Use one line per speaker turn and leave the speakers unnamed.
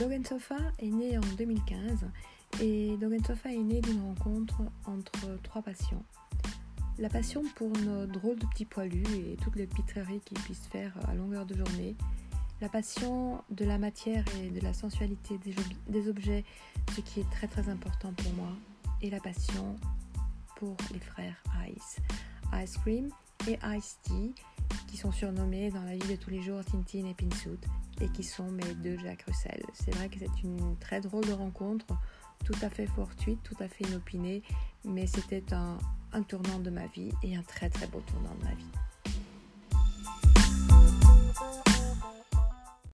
Dog Sofa est né en 2015 et Dog Sofa est né d'une rencontre entre trois passions. La passion pour nos drôles de petits poilus et toutes les pitreries qu'ils puissent faire à longueur de journée. La passion de la matière et de la sensualité des, objets, ce qui est très très important pour moi. Et la passion pour les frères Ice. Ice Cream et Ice Tea, qui sont surnommés dans la vie de tous les jours Tintin et Pinsout, et qui sont mes deux Jacques Russell. C'est vrai que c'est une très drôle de rencontre, tout à fait fortuite, tout à fait inopinée, mais c'était un, un tournant de ma vie et un très très beau tournant de ma vie.